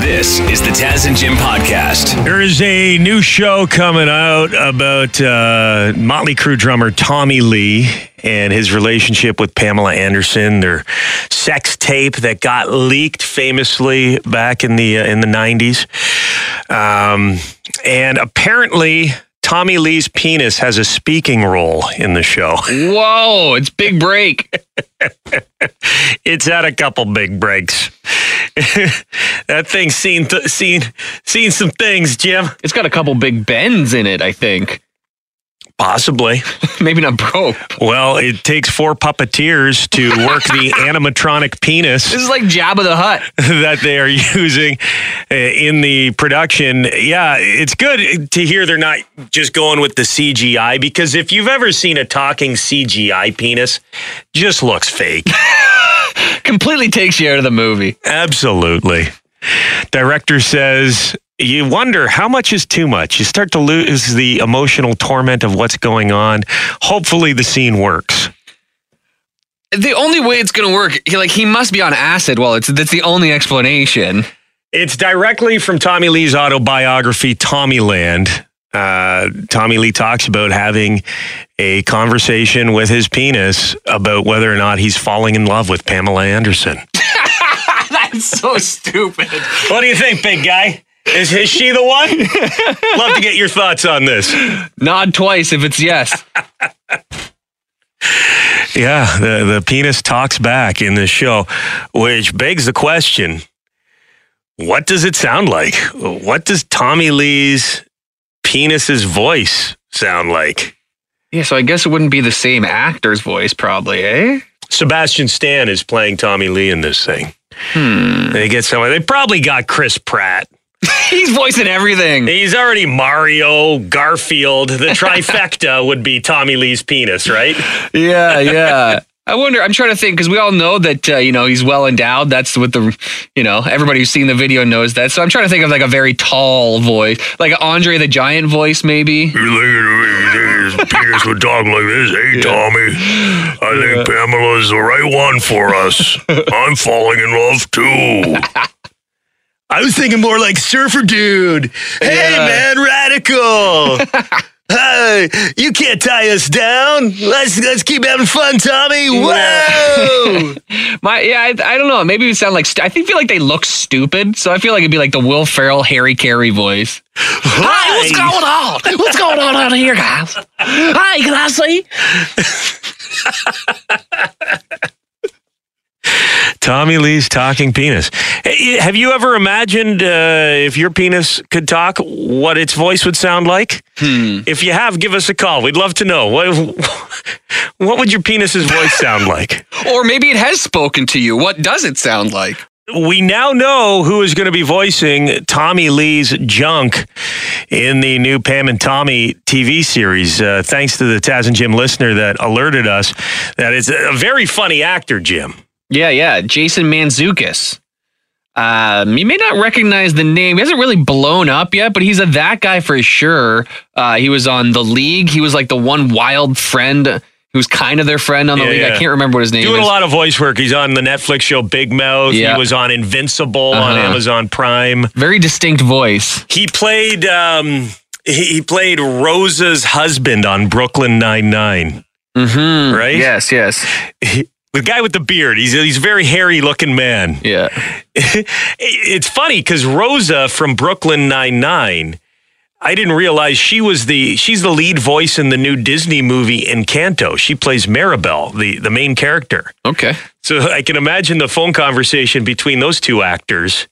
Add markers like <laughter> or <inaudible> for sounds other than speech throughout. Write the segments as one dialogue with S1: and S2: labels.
S1: This is the Taz and Jim podcast.
S2: There is a new show coming out about uh, Motley Crue drummer Tommy Lee and his relationship with Pamela Anderson. Their sex tape that got leaked famously back in the uh, in the nineties, um, and apparently. Tommy Lee's penis has a speaking role in the show. <laughs>
S3: Whoa, it's big break.
S2: it's had a couple big breaks. <laughs> that thing's seen th- seen seen some things, Jim.
S3: It's got a couple big bends in it, I think.
S2: Possibly. <laughs>
S3: Maybe not broke.
S2: Well, it takes four puppeteers to work the <laughs> animatronic penis
S3: This is like Jabba the Hutt.
S2: that they are using uh, in the production. Yeah, it's good to hear they're not just going with the CGI because if you've ever seen a talking CGI penis, just looks fake.
S3: Completely takes you out of the movie.
S2: Absolutely. Director says you wonder how much is too much. You start to lose the emotional torment of what's going on. Hopefully, the scene works.
S3: The only way it's gonna work, he, like he must be on acid. Well, it's that's the only explanation.
S2: It's directly from Tommy Lee's autobiography, Tommyland. Uh, Tommy Lee talks about having a conversation with his penis about whether or not he's falling in love with Pamela Anderson. <laughs>
S3: That's so stupid.
S2: What do you think, big guy? Is, is she the one? Love to get your thoughts on this.
S3: Nod twice if it's yes. <laughs>
S2: Yeah, the, the penis talks back in this show, which begs the question what does it sound like? What does Tommy Lee's penis's voice sound like?
S3: Yeah, so I guess it wouldn't be the same actor's voice, probably, eh?
S2: Sebastian Stan is playing Tommy Lee in this thing. Hmm. They get someone. They probably got Chris Pratt. <laughs>
S3: He's voicing everything.
S2: He's already Mario, Garfield. The <laughs> trifecta would be Tommy Lee's penis, right?
S3: Yeah, yeah. I wonder. I'm trying to think because we all know that uh, you know he's well endowed. That's what the you know everybody who's seen the video knows that. So I'm trying to think of like a very tall voice, like Andre the Giant voice, maybe.
S2: You think his penis would talk like this? Hey, Tommy, I think Pamela's the right one for us. <laughs> I'm falling in love too. I was thinking more like Surfer Dude. Hey,
S3: Yeah.
S2: man, radical. <laughs> Hey, you can't tie us down. Let's let's keep having fun, Tommy. Whoa! <laughs>
S3: My yeah, I, I don't know. Maybe we sound like st- I think feel like they look stupid. So I feel like it'd be like the Will Ferrell, Harry Caray voice.
S2: Hi, what's going
S3: on? What's going on out here, guys? Hi, can I see? <laughs>
S2: Tommy Lee's talking penis. Have you ever imagined uh, if your penis could talk, what its voice would sound like? If you have, give us a call. We'd love to know. What, <laughs> what would your penis's voice sound like? <laughs>
S3: Or maybe it has spoken to you. What does it sound like?
S2: We now know who is going to be voicing Tommy Lee's junk in the new Pam and Tommy TV series. Uh, thanks to the Taz and Jim listener that alerted us that it's a very funny actor, Jim.
S3: Yeah, yeah. Jason Mantzoukas. Um, you may not recognize the name. He hasn't really blown up yet, but he's a that guy for sure. Uh, he was on the league. He was like the one wild friend who was kind of their friend on the
S2: Yeah,
S3: league. I can't remember what his name
S2: Doing
S3: is.
S2: Doing a lot of voice work. He's on the Netflix show Big Mouth.
S3: Yeah.
S2: He was on Invincible on
S3: Uh-huh.
S2: Amazon Prime.
S3: Very distinct voice.
S2: He played um, he, he played Rosa's husband on Brooklyn Nine Nine.
S3: Mm-hmm.
S2: Right?
S3: Yes, yes.
S2: The guy with the beard. He's a, he's a very hairy looking man.
S3: Yeah. <laughs>
S2: it's funny because Rosa from Brooklyn Nine Nine. I didn't realize she was the she's the lead voice in the new Disney movie Encanto. She plays Maribel, the the main character.
S3: Okay.
S2: So I can imagine the phone conversation between those two actors.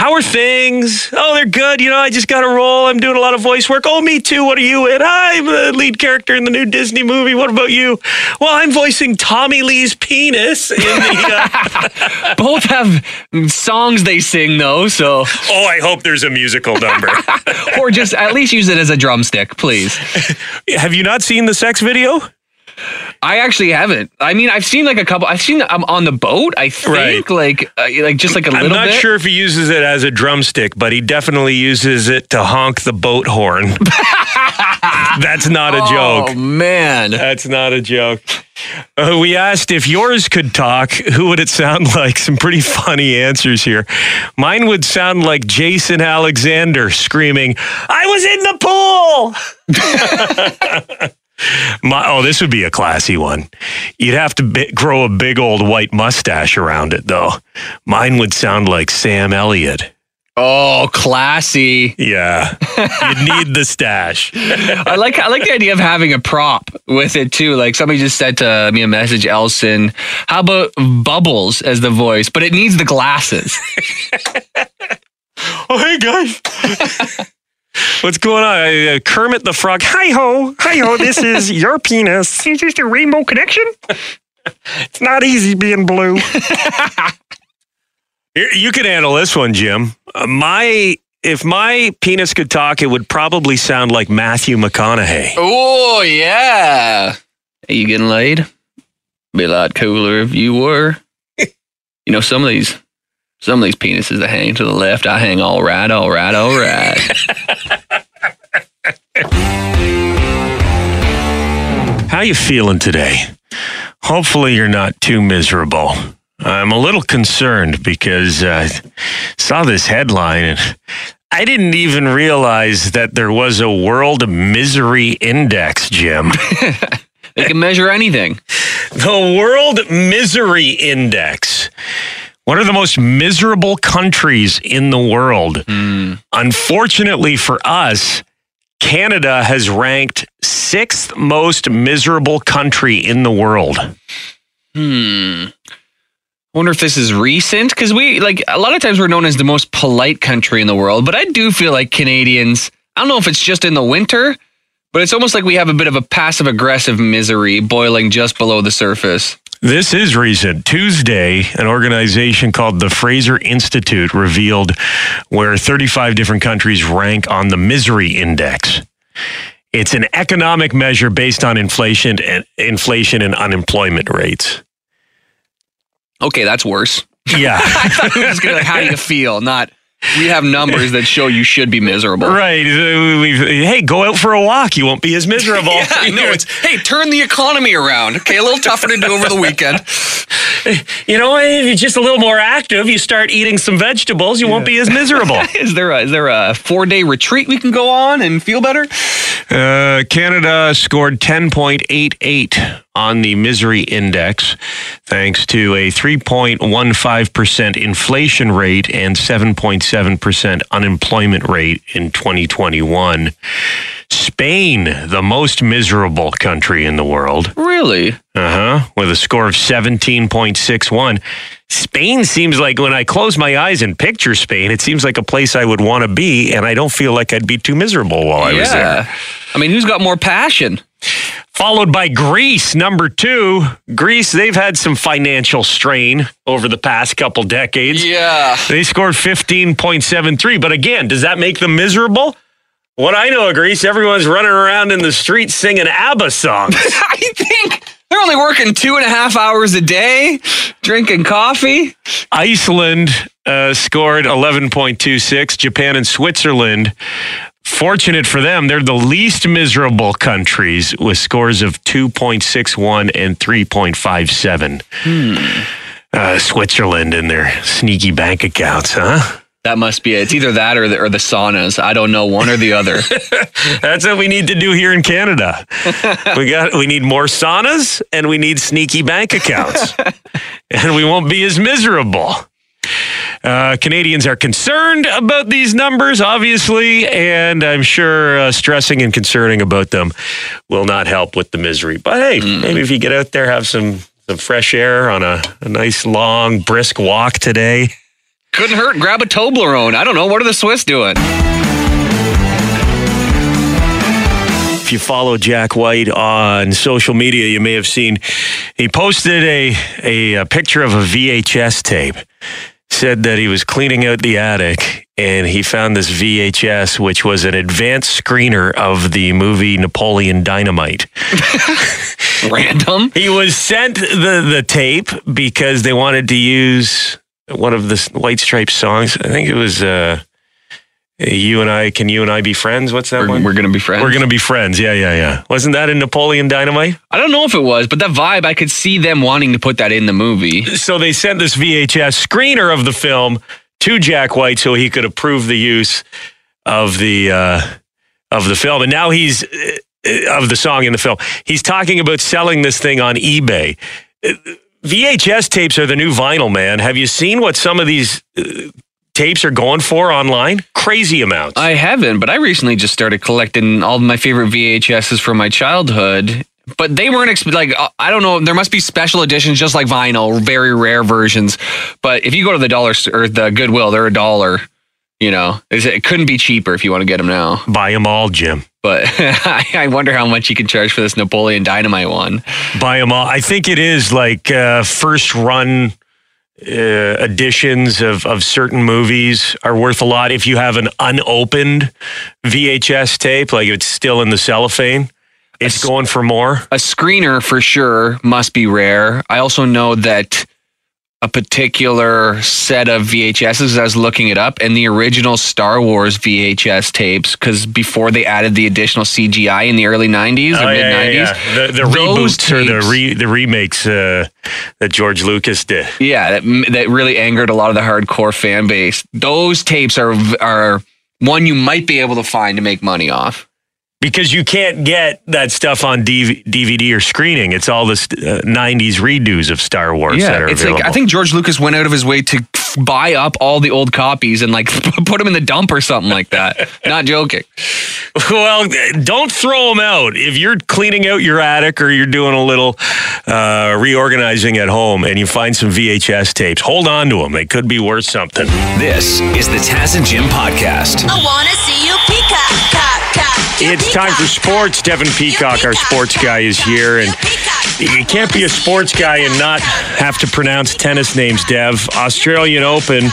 S2: How are things? Oh, they're good. You know, I just got a role. I'm doing a lot of voice work. Oh, me too. What are you in? I'm the lead character in the new Disney movie. What about you? Well, I'm voicing Tommy Lee's penis in the. Uh, <laughs>
S3: Both have songs they sing though, so
S2: oh, I hope there's a musical number. <laughs>
S3: or just at least use it as a drumstick, please. <laughs>
S2: Have you not seen the sex video?
S3: I actually haven't. I mean, I've seen like a couple. I've seen I'm on the boat. I think
S2: Right.
S3: like uh, like just like a
S2: I'm
S3: little I'm
S2: not
S3: bit.
S2: sure if he uses it as a drumstick, but he definitely uses it to honk the boat horn. <laughs> That's not a joke.
S3: Oh
S2: joke.
S3: man.
S2: That's not a joke. Uh, we asked if yours could talk, who would it sound <laughs> like? Some pretty funny answers here. Mine would sound like Jason Alexander screaming, I was in the pool. <laughs> My, oh, this would be a classy one. You'd have to grow a big old white mustache around it, though. Mine would sound like Sam Elliott.
S3: Oh, classy.
S2: Yeah, you'd need the stash. <laughs>
S3: I like I like the idea of having a prop with it too. Like somebody just said to me a message, Elson. How about Bubbles as the voice? But it needs the glasses. <laughs>
S2: Oh, hey guys. <laughs> What's going on? Uh, Kermit the Frog. Hi ho, hi ho. This is <laughs> your penis. Is this a rainbow connection? <laughs> it's not easy being blue. <laughs> Here, you can handle this one, Jim. Uh, my if my penis could talk, it would probably sound like Matthew McConaughey.
S3: oh yeah. Are you getting laid? Be a lot cooler if you were. you know some of these some of these penises that hang to the left, I hang all right, all right, all right. <laughs>
S2: How you feeling today? Hopefully you're not too miserable. I'm a little concerned because uh, I saw this headline and I didn't even realize that there was a world misery index, Jim. <laughs>
S3: they can measure anything.
S2: the World Misery Index. One of the most miserable countries in the world. Unfortunately for us, Canada has ranked sixth most miserable country in the world.
S3: Hmm. I wonder if this is recent because we like a lot of times we're known as the most polite country in the world, but I do feel like Canadians. I don't know if it's just in the winter, but it's almost like we have a bit of a passive aggressive misery boiling just below the surface.
S2: This is recent. Tuesday, an organization called the Fraser Institute revealed where 35 different countries rank on the misery index. It's an economic measure based on inflation and inflation and unemployment rates.
S3: Okay, that's worse.
S2: Yeah. <laughs>
S3: I thought it was gonna be like, how do you feel? Not we have numbers that show you should be miserable. <laughs>
S2: right. Hey, go out for a walk. You won't be as miserable. <laughs>
S3: Yeah, no, it's hey, turn the economy around. Okay, a little tougher to do over the weekend. <laughs>
S2: you know, if you're just a little more active, you start eating some vegetables, you won't be as miserable.
S3: Is there a, is there a four day retreat we can go on and feel better?
S2: Uh, Canada scored 10.88 on the misery index, thanks to a 3.15% inflation rate and 7.7% unemployment rate in 2021. Spain, the most miserable country in the world,
S3: Really?
S2: uh huh, with a score of 17.61. Spain seems like when I close my eyes and picture Spain, it seems like a place I would want to be, and I don't feel like I'd be too miserable while I was there.
S3: I mean, who's got more passion?
S2: Followed by Greece, number two. Greece, they've had some financial strain over the past couple decades.
S3: Yeah.
S2: They scored 15.73. But again, does that make them miserable? What I know of Greece, everyone's running around in the streets singing ABBA songs. <laughs>
S3: I think they're only working two and a half hours a day, drinking coffee.
S2: Iceland uh, scored 11.26. Japan and Switzerland, fortunate for them, they're the least miserable countries with scores of 2.61 and 3.57. Uh, Switzerland and their sneaky bank accounts, huh?
S3: That must be it. It's either that or the, or the saunas. I don't know, one or the other. <laughs>
S2: That's what we need to do here in Canada. <laughs> we got we need more saunas and we need sneaky bank accounts, <laughs> and we won't be as miserable. Uh, Canadians are concerned about these numbers, obviously, and I'm sure uh, stressing and concerning about them will not help with the misery. But hey, maybe if you get out there, have some some fresh air on a, a nice long brisk walk today.
S3: Couldn't hurt. Grab a Toblerone. I don't know. What are the Swiss doing?
S2: If you follow Jack White on social media, you may have seen he posted a, a, a picture of a VHS tape. Said that he was cleaning out the attic and he found this VHS, which was an advanced screener of the movie Napoleon Dynamite. <laughs>
S3: Random.
S2: He was sent the, the tape because they wanted to use one of the White Stripes songs. I think it was uh, You and I, can you and I be friends? What's that
S3: We're,
S2: one?
S3: we're gonna be friends.
S2: We're gonna be friends. Yeah, yeah, yeah. Wasn't that in Napoleon Dynamite?
S3: I don't know if it was, but that vibe, I could see them wanting to put that in the movie.
S2: So they sent this VHS screener of the film to Jack White so he could approve the use of the uh, of the film, and now he's uh, of the song in the film. He's talking about selling this thing on eBay. Uh, VHS tapes are the new vinyl, man. Have you seen what some of these uh, tapes are going for online? Crazy amounts.
S3: I haven't, but I recently just started collecting all of my favorite VHSs from my childhood. But they weren't exp- like uh, I don't know. There must be special editions, just like vinyl, very rare versions. But if you go to the dollar st- or the Goodwill, they're a dollar. You know, it couldn't be cheaper if you want to get them now.
S2: Buy them all, Jim.
S3: But <laughs> I wonder how much you can charge for this Napoleon Dynamite one.
S2: Buy them all. I think it is like uh, first run uh, editions of, of certain movies are worth a lot if you have an unopened VHS tape, like it's still in the cellophane. It's going for more.
S3: a screener for sure must be rare. I also know that a particular set of VHSs, I was looking it up, and the original Star Wars VHS tapes, because before they added the additional CGI in the early 90s or
S2: Oh,
S3: mid 90s.
S2: yeah, yeah. The, the reboots or the re, the remakes uh, that George Lucas did.
S3: Yeah, that, that really angered a lot of the hardcore fan base. Those tapes are are one you might be able to find to make money off.
S2: Because you can't get that stuff on DV- DVD or screening. It's all the st- uh, 90s redos of Star Wars that are
S3: it's
S2: available.
S3: like I think George Lucas went out of his way to buy up all the old copies and like <laughs> put them in the dump or something like that. Not joking. <laughs>
S2: Well, don't throw them out. If you're cleaning out your attic or you're doing a little uh, reorganizing at home and you find some VHS tapes, hold on to them. They could be worth something.
S1: This is the Taz and Jim podcast.
S4: I wanna see you peacock, cock, cock. You
S2: It's time for sports. Devin Peacock, our sports guy, is here. And you can't be a sports guy and not have to pronounce tennis names, Dev. Australian Open,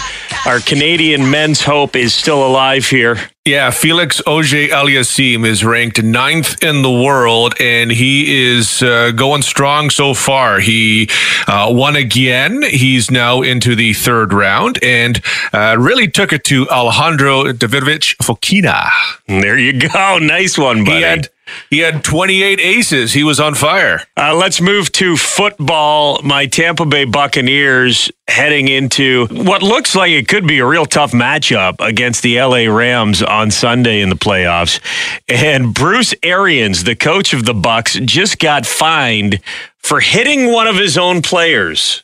S2: our Canadian men's hope is still alive here.
S5: Yeah, Felix Auger Aliassime is ranked ninth in the world, and he is uh, going strong so far. He uh, won again. He's now into the third round, and uh, really took it to Alejandro Davidovich Fokina.
S2: There you go. Nice one, buddy.
S5: He had he had 28 aces. He was on fire.
S2: Uh, let's move to football. My Tampa Bay Buccaneers heading into what looks like it could be a real tough matchup against the LA Rams on Sunday in the playoffs. And Bruce Arians, the coach of the Bucs, just got fined for hitting one of his own players.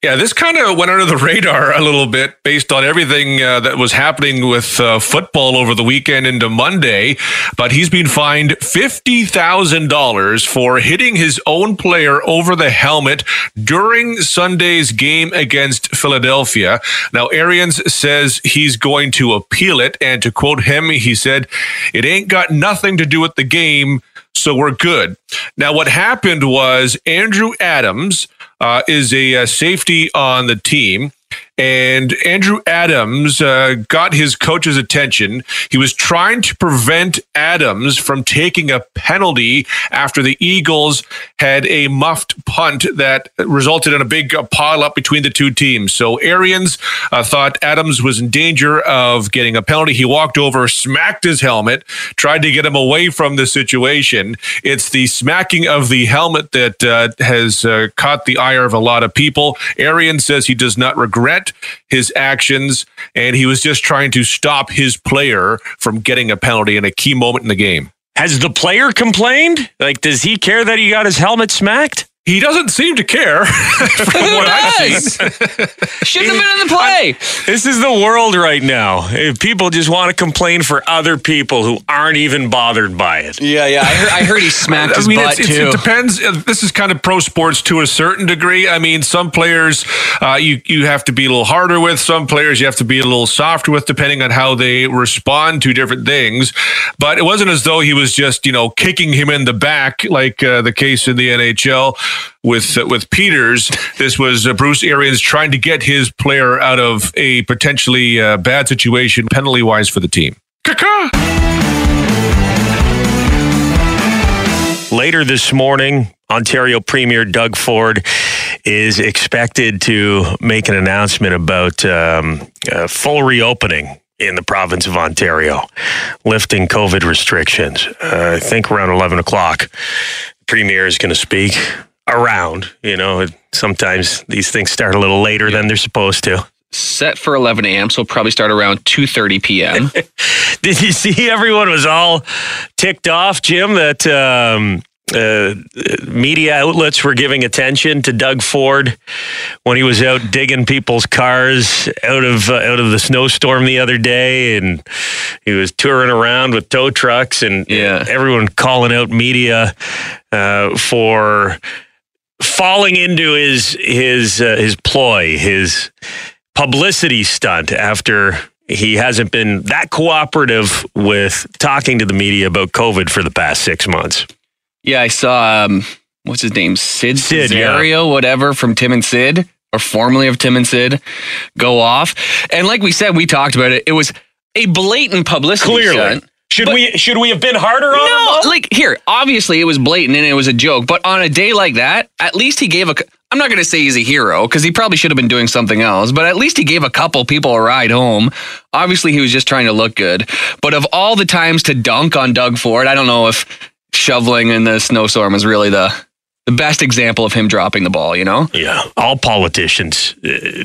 S5: Yeah, this kind of went under the <laughs> radar a little bit based on everything uh, that was happening with uh, football over the weekend into Monday. But he's been fined $50,000 for hitting his own player over the helmet during Sunday's game against Philadelphia. Now, Arians says he's going to appeal it. And to quote him, he said, It ain't got nothing to do with the game. So we're good. Now, what happened was Andrew Adams uh, is a, uh safety on the team. And Andrew Adams uh, got his coach's attention. He was trying to prevent Adams from taking a penalty after the Eagles had a muffed punt that resulted in a big uh, pile up between the two teams. So Arians uh, thought Adams was in danger of getting a penalty. He walked over, smacked his helmet, tried to get him away from the situation. It's the smacking of the helmet that uh, has uh, caught the ire of a lot of people. Arians says he does not regret his actions, and he was just trying to stop his player from getting a penalty in a key moment in the game.
S2: Has the player complained? Like, does he care that he got his helmet smacked?
S5: He doesn't seem to care <laughs> from
S3: Who
S5: what I've
S3: does?
S5: seen.
S3: Shouldn't have been in the <laughs> play.
S2: This is the world right now. If people just want to complain for other people who aren't even bothered by it.
S3: Yeah, yeah. I heard, I heard he <laughs> smacked his butt
S5: it's, it's,
S3: too.
S5: it depends. Uh, This is kind of pro sports to a certain degree. I mean, some players uh, you you have to be a little harder with. Some players you have to be a little softer with, depending on how they respond to different things. But it wasn't as though he was just you know kicking him in the back like uh, the case in the NHL with uh, with Peters. This was uh, Bruce Arians trying to get his player out of a potentially uh, bad situation, penalty wise for the team.
S2: Later this morning, Ontario Premier Doug Ford is expected to make an announcement about um, full reopening in the province of Ontario, lifting COVID restrictions. Uh, I think around 11 o'clock, premier is going to speak around. You know, sometimes these things start a little later than they're supposed to.
S3: Set for 11 a.m., so probably start around 2:30 p.m. <laughs>
S2: Did you see everyone was all ticked off, Jim, that um, uh, media outlets were giving attention to Doug Ford when he was out digging people's cars out of uh, out of the snowstorm the other day, and he was touring around with tow trucks, and
S3: Yeah.
S2: everyone calling out media uh, for falling into his his uh, his ploy, his publicity stunt after he hasn't been that cooperative with talking to the media about COVID for the past six months.
S3: Yeah, I saw um, what's his name, Sid,
S2: Sid, yeah.
S3: Whatever, from Tim and Sid, or formerly of Tim and Sid, go off. And like we said, we talked about it. It was a blatant publicity
S2: Clearly,
S3: stunt.
S2: Should
S3: But-
S2: we should we have been harder on
S3: No,
S2: him?
S3: like here, obviously it was blatant and it was a joke, but on a day like that, at least he gave a I'm not going to say he's a hero because he probably should have been doing something else, but at least he gave a couple people a ride home. Obviously, he was just trying to look good. But of all the times to dunk on Doug Ford, I don't know if shoveling in the snowstorm was really the the best example of him dropping the ball. You know?
S2: Yeah, all politicians uh,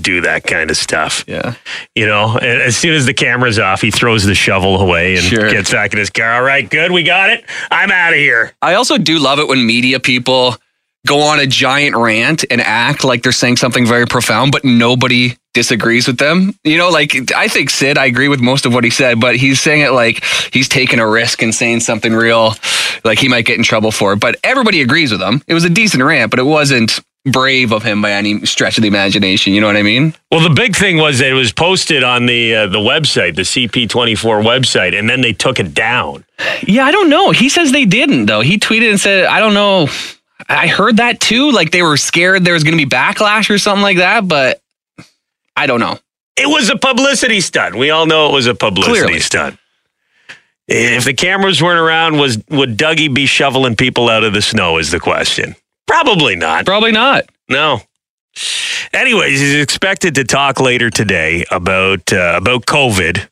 S2: do that kind of stuff.
S3: Yeah.
S2: You know, as soon as the camera's off, he throws the shovel away and
S3: Sure.
S2: gets back in his car. All right, good, we got it. I'm out of here.
S3: I also do love it when media people go on a giant rant and act like they're saying something very profound, but nobody disagrees with them. You know, like I think Sid, I agree with most of what he said, but he's saying it like he's taking a risk and saying something real, like he might get in trouble for it. But everybody agrees with him. It was a decent rant, but it wasn't brave of him by any stretch of the imagination. You know what I mean?
S2: Well, the big thing was that it was posted on the uh, the website, the CP24 website, and then they took it down.
S3: Yeah, I don't know. He says they didn't though. He tweeted and said, I don't know. I heard that too. Like they were scared there was going to be backlash or something like that, but I don't know.
S2: It was a publicity stunt. We all know it was a publicity
S3: Clearly.
S2: stunt. If the cameras weren't around, was would Dougie be shoveling people out of the snow? Is the question. Probably not.
S3: Probably not.
S2: No. Anyways, he's expected to talk later today about uh, about COVID.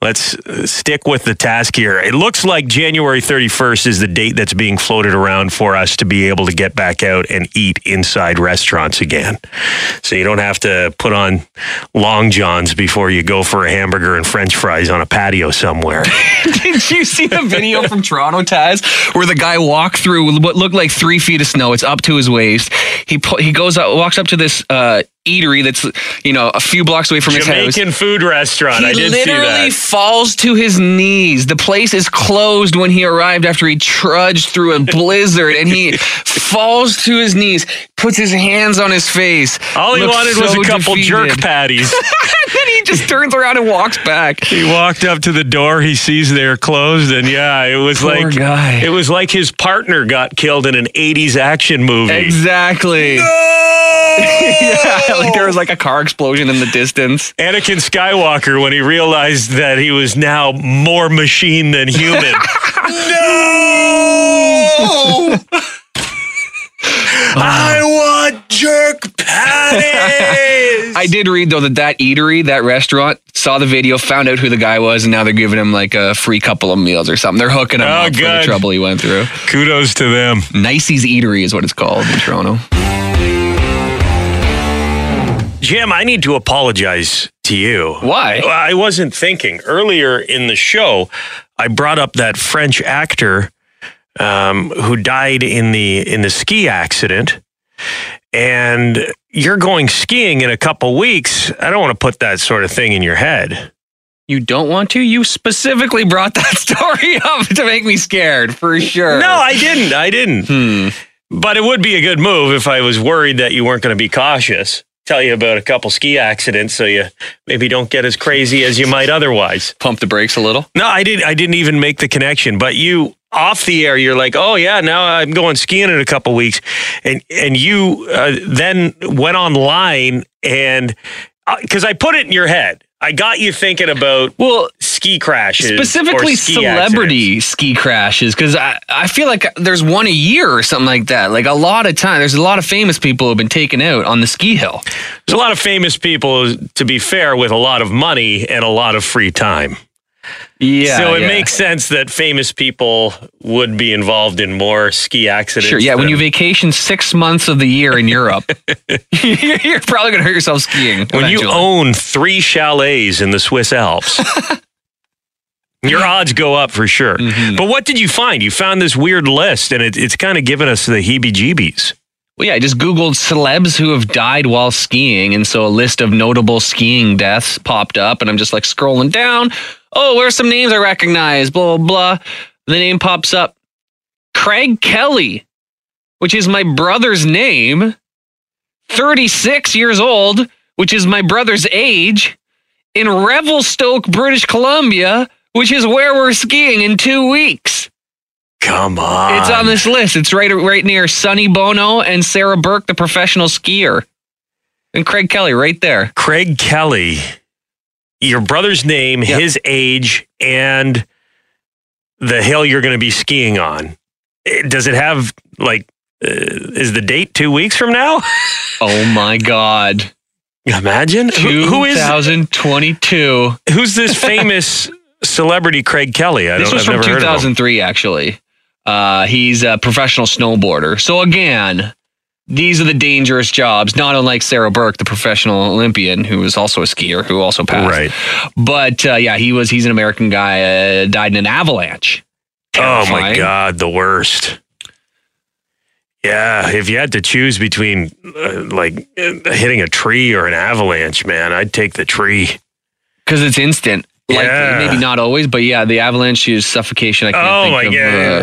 S2: Let's uh, stick with the task here. It looks like January 31st is the date that's being floated around for us to be able to get back out and eat inside restaurants again. So you don't have to put on long johns before you go for a hamburger and french fries on a patio somewhere. <laughs>
S3: Did you see the video from Toronto, Taz, where the guy walked through what looked like three feet of snow? It's up to his waist. He pu- he goes up, walks up to this uh, eatery that's you know a few blocks away from his house.
S2: Jamaican food restaurant.
S3: He
S2: I did see
S3: literally falls to his knees. The place is closed when he arrived after he trudged through a blizzard and he <laughs> falls to his knees, puts his hands on his face.
S2: All he wanted was a couple jerk
S3: defeated.
S2: patties. <laughs>
S3: and then he just turns around and walks back.
S2: He walked up to the door. He sees they're closed, and yeah, it was
S3: Poor
S2: like
S3: guy.
S2: it was like his partner got killed in an '80s action movie.
S3: Exactly. <laughs> yeah, <laughs> like there was like a car explosion in the distance.
S2: Anakin Skywalker when he realized that he was now more machine than human. <laughs> no! <laughs> Uh. I want jerk patties.
S3: I did read though that that eatery, that restaurant, saw the video, found out who the guy was, and now they're giving him like a free couple of meals or something. They're hooking him
S2: Oh,
S3: up for the trouble he went through.
S2: Kudos to them.
S3: Nicey's Eatery is what it's called in Toronto.
S2: Jim, I need to apologize to you.
S3: Why?
S2: I wasn't thinking. Earlier in the show, I brought up that French actor um, who died in the in the ski accident. And you're going skiing in a couple weeks. I don't want to put that sort of thing in your head.
S3: You don't want to? You specifically brought that <laughs> story up to make me scared, for sure.
S2: No, I didn't. I didn't.
S3: Hmm.
S2: But it would be a good move if I was worried that you weren't going to be cautious. Tell you about a couple ski accidents so you maybe don't get as crazy as you might otherwise.
S3: Pump the brakes a little.
S2: No, I did. I didn't even make the connection. But you off the air, you're like, oh yeah, now I'm going skiing in a couple weeks, and and you uh, then went online and because I put it in your head, I got you thinking about
S3: Well,
S2: ski crashes,
S3: Specifically,
S2: ski
S3: celebrity
S2: accidents.
S3: ski crashes, because I, I feel like there's one a year or something like that. Like a lot of time, there's a lot of famous people who have been taken out on the ski hill.
S2: There's a lot of famous people, to be fair, with a lot of money and a lot of free time.
S3: Yeah.
S2: so it
S3: yeah.
S2: makes sense that famous people would be involved in more ski accidents.
S3: Sure, yeah. When you vacation six months of the year in Europe, <laughs> <laughs> you're probably going to hurt yourself skiing.
S2: when you own three chalets in the Swiss Alps, <laughs> your odds go up for sure.
S3: Mm-hmm.
S2: But what did you find? You found this weird list, and it, it's kind of given us the heebie-jeebies.
S3: Well, yeah, I just Googled celebs who have died while skiing. And so a list of notable skiing deaths popped up. And I'm just like scrolling down. Oh, where's some names I recognize? Blah, blah, blah. The name pops up Craig Kelly, which is my brother's name, 36 years old, which is my brother's age, in Revelstoke, British Columbia, which is where we're skiing in two weeks.
S2: Come on,
S3: It's on this list. It's right right near Sonny Bono and Sarah Burke, the professional skier, and Craig Kelly right there.
S2: Craig Kelly. Your brother's name,
S3: Yep.
S2: his age, and the hill you're going to be skiing on. Eh, Does it have like? Uh, is the date two weeks from now? <laughs>
S3: Oh my God!
S2: Imagine Who- who is
S3: 2022?
S2: who's this <laughs> famous celebrity Craig Kelly? I
S3: This
S2: don't,
S3: was
S2: I've
S3: from
S2: never heard of him.
S3: 2003, actually. Uh, he's a professional snowboarder. So again, these are the dangerous jobs. Not unlike Sarah Burke, the professional Olympian, who was also a skier, who also passed.
S2: Right.
S3: But uh, yeah, he was. He's an American guy. Uh, died in an avalanche.
S2: Oh my God, the worst. Yeah, if you had to choose between uh, like uh, hitting a tree or an avalanche, man, I'd take the tree.
S3: because it's instant. Like
S2: Yeah.
S3: maybe not always, but yeah, the avalanche is suffocation. I can't
S2: Oh
S3: think
S2: my
S3: of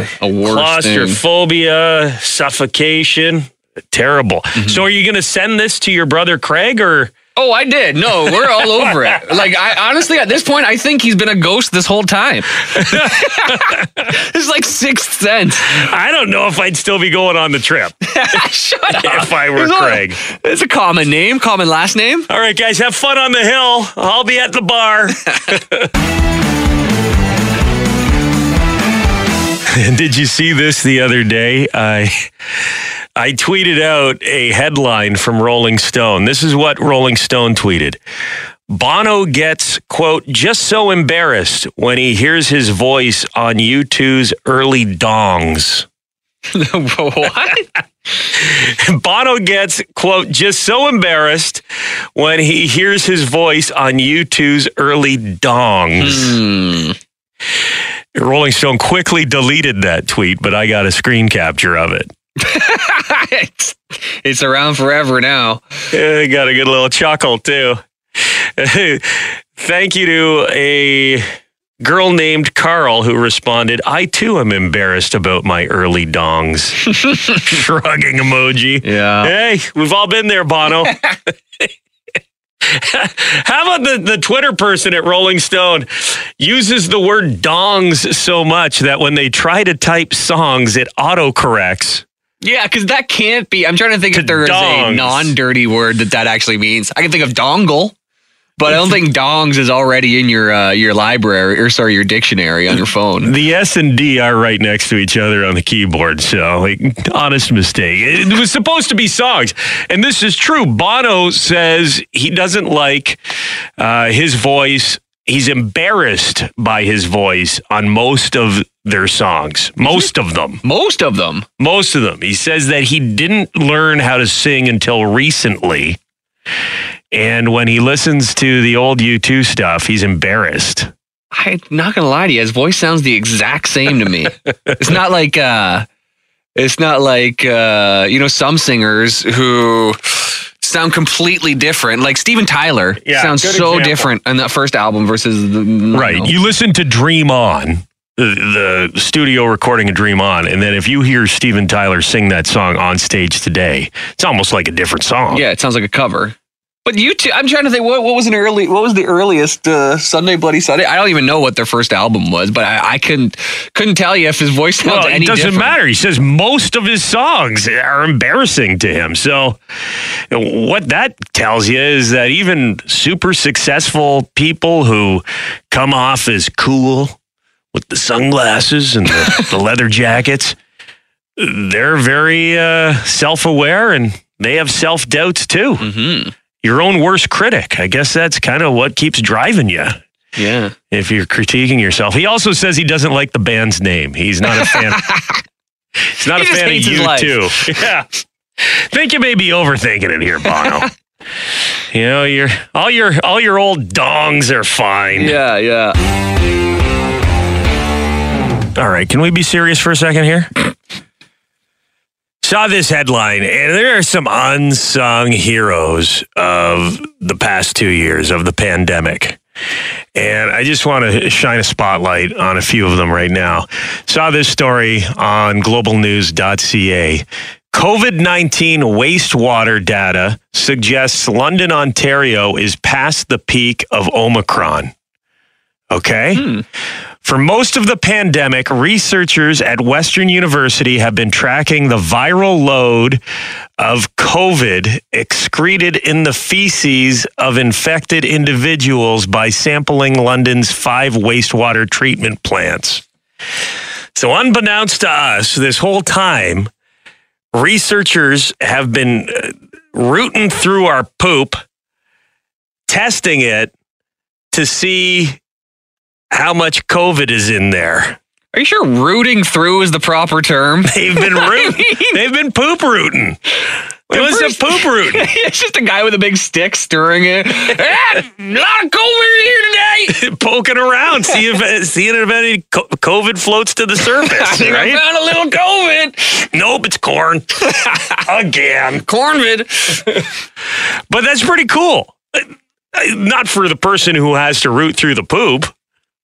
S2: God.
S3: uh, a worse thing.
S2: Claustrophobia, suffocation, terrible.
S3: Mm-hmm.
S2: So, are you going to send this to your brother Craig or?
S3: Oh, I did. No, we're all over it. <laughs> Like I honestly, at this point, I think he's been a ghost this whole time. <laughs> it's like sixth sense.
S2: I don't know if I'd still be going on the trip <laughs>
S3: Shut up.
S2: if I were
S3: It's
S2: Craig.
S3: It's a common name, common last name.
S2: All right, guys, have fun on the hill. I'll be at the bar. Did you see this the other day? I I tweeted out a headline from Rolling Stone. This is what Rolling Stone tweeted. Bono gets, quote, just so embarrassed when he hears his voice on U2's early dongs. <laughs>
S3: what? <laughs>
S2: Bono gets, quote, just so embarrassed when he hears his voice on U2's early dongs.
S3: Hmm.
S2: Rolling Stone quickly deleted that tweet, but I got a screen capture of it.
S3: It's, <laughs> it's around forever now.
S2: I got a good little chuckle, too. <laughs> Thank you to a girl named Carl who responded, I too am embarrassed about my early dongs. <laughs> Shrugging emoji.
S3: Yeah.
S2: Hey, we've all been there, Bono. How about the, the Twitter person at Rolling Stone uses the word dongs so much that when they try to type songs, it autocorrects.
S3: Yeah, because that can't be. I'm trying to think
S2: To
S3: if there is a non-dirty word that that actually means. I can think of dongle, but I don't <laughs> think dongs is already in your uh, your library or sorry your dictionary on your phone.
S2: The S and D are right next to each other on the keyboard, so like honest mistake. It was supposed to be songs, and this is true. Bono says he doesn't like uh, his voice. He's embarrassed by his voice on most of their songs. Most of them.
S3: Most of them.
S2: Most of them. He says that he didn't learn how to sing until recently. And when he listens to the old U2 stuff, he's embarrassed.
S3: I'm not gonna lie to you. His voice sounds the exact same to me. <laughs> it's not like uh, it's not like uh, you know some singers who sound completely different. Like Steven Tyler
S2: Yeah,
S3: sounds so
S2: example.
S3: different on that first album versus the
S2: Right.
S3: know.
S2: You listen to Dream On, the, the studio recording a Dream On, and then if you hear Steven Tyler sing that song on stage today, it's almost like a different song.
S3: yeah, it sounds like a cover. But U2, I'm trying to think what, what was an early what was the earliest uh, Sunday Bloody Sunday? I don't even know what their first album was, but I, I couldn't couldn't tell you if his voice sounds
S2: Well,
S3: any
S2: it doesn't
S3: different.
S2: matter. He says most of his songs are embarrassing to him. So, what that tells you is that even super successful people who come off as cool with the sunglasses and the, <laughs> the leather jackets, they're very uh, self aware and they have self doubts too.
S3: Mhm.
S2: Your own worst critic. I guess that's kind of what keeps driving you
S3: Yeah.
S2: if you're critiquing yourself. He also says he doesn't like the band's name. He's not a fan. <laughs> He's not
S3: He
S2: a fan of you too. <laughs> Yeah. Think you may be overthinking it here, Bono. you know, your all your all your old dongs are fine.
S3: Yeah, yeah.
S2: All right, can we be serious for a second here? Saw this headline, and there are some unsung heroes of the past two years of the pandemic. And I just want to shine a spotlight on a few of them right now. Saw this story on globalnews.ca. COVID 19 wastewater data suggests London, Ontario is past the peak of Omicron. Okay? Hmm. For most of the pandemic, researchers at Western University have been tracking the viral load of COVID excreted in the feces of infected individuals by sampling London's five wastewater treatment plants. So, unbeknownst to us, this whole time, researchers have been uh, rooting through our poop, testing it to see how much COVID is in there.
S3: Are you sure rooting through is the proper term? <laughs>
S2: They've been <laughs> rooting. They've been poop rooting. It was
S3: first-
S2: a poop rooting. <laughs>
S3: it's just a guy with a big stick stirring it. Ah, a lot of COVID here today.
S2: poking around, see if seeing if any COVID floats to the
S3: I
S2: surface.
S3: think I found a little COVID.
S2: Nope, it's corn again.
S3: Cornvid.
S2: But that's pretty cool. Uh, Not for the person who has to root through the poop,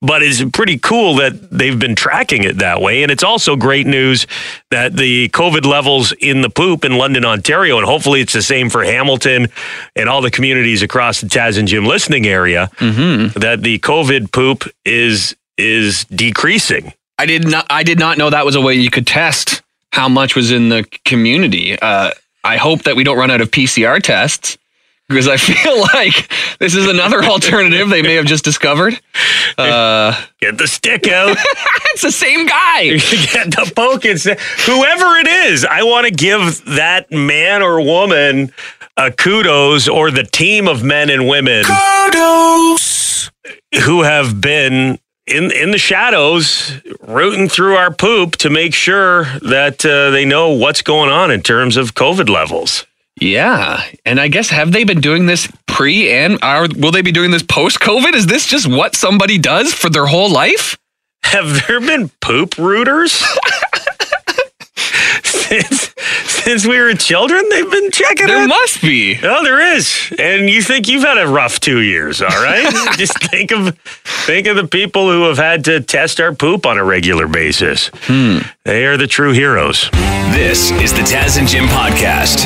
S2: but it's pretty cool that they've been tracking it that way. And it's also great news that the COVID levels in the poop in London, Ontario, and hopefully it's the same for Hamilton and all the communities across the Taz and Jim listening area, that the COVID poop is is decreasing.
S3: I did not. I did not know that was a way you could test how much was in the community. Uh, I hope that we don't run out of PCR tests because I <laughs> feel like this is another <laughs> alternative they may have just discovered. Uh,
S2: Get the stick out. <laughs>
S3: it's the same guy.
S2: get the poke and say, whoever it is, I want to give that man or woman a kudos or the team of men and women kudos who have been in in the shadows rooting through our poop to make sure that uh, they know what's going on in terms of COVID levels.
S3: Yeah, and I guess have they been doing this pre and are will they be doing this post COVID? Is this just what somebody does for their whole life?
S2: Have there been poop rooters? since since we were children, they've been checking
S3: There
S2: it.
S3: must be.
S2: Oh, there is, and you think you've had a rough two years, all right? <laughs> Just think of think of the people who have had to test our poop on a regular basis. Hmm. They are the true heroes.
S1: This is the Taz and Jim podcast.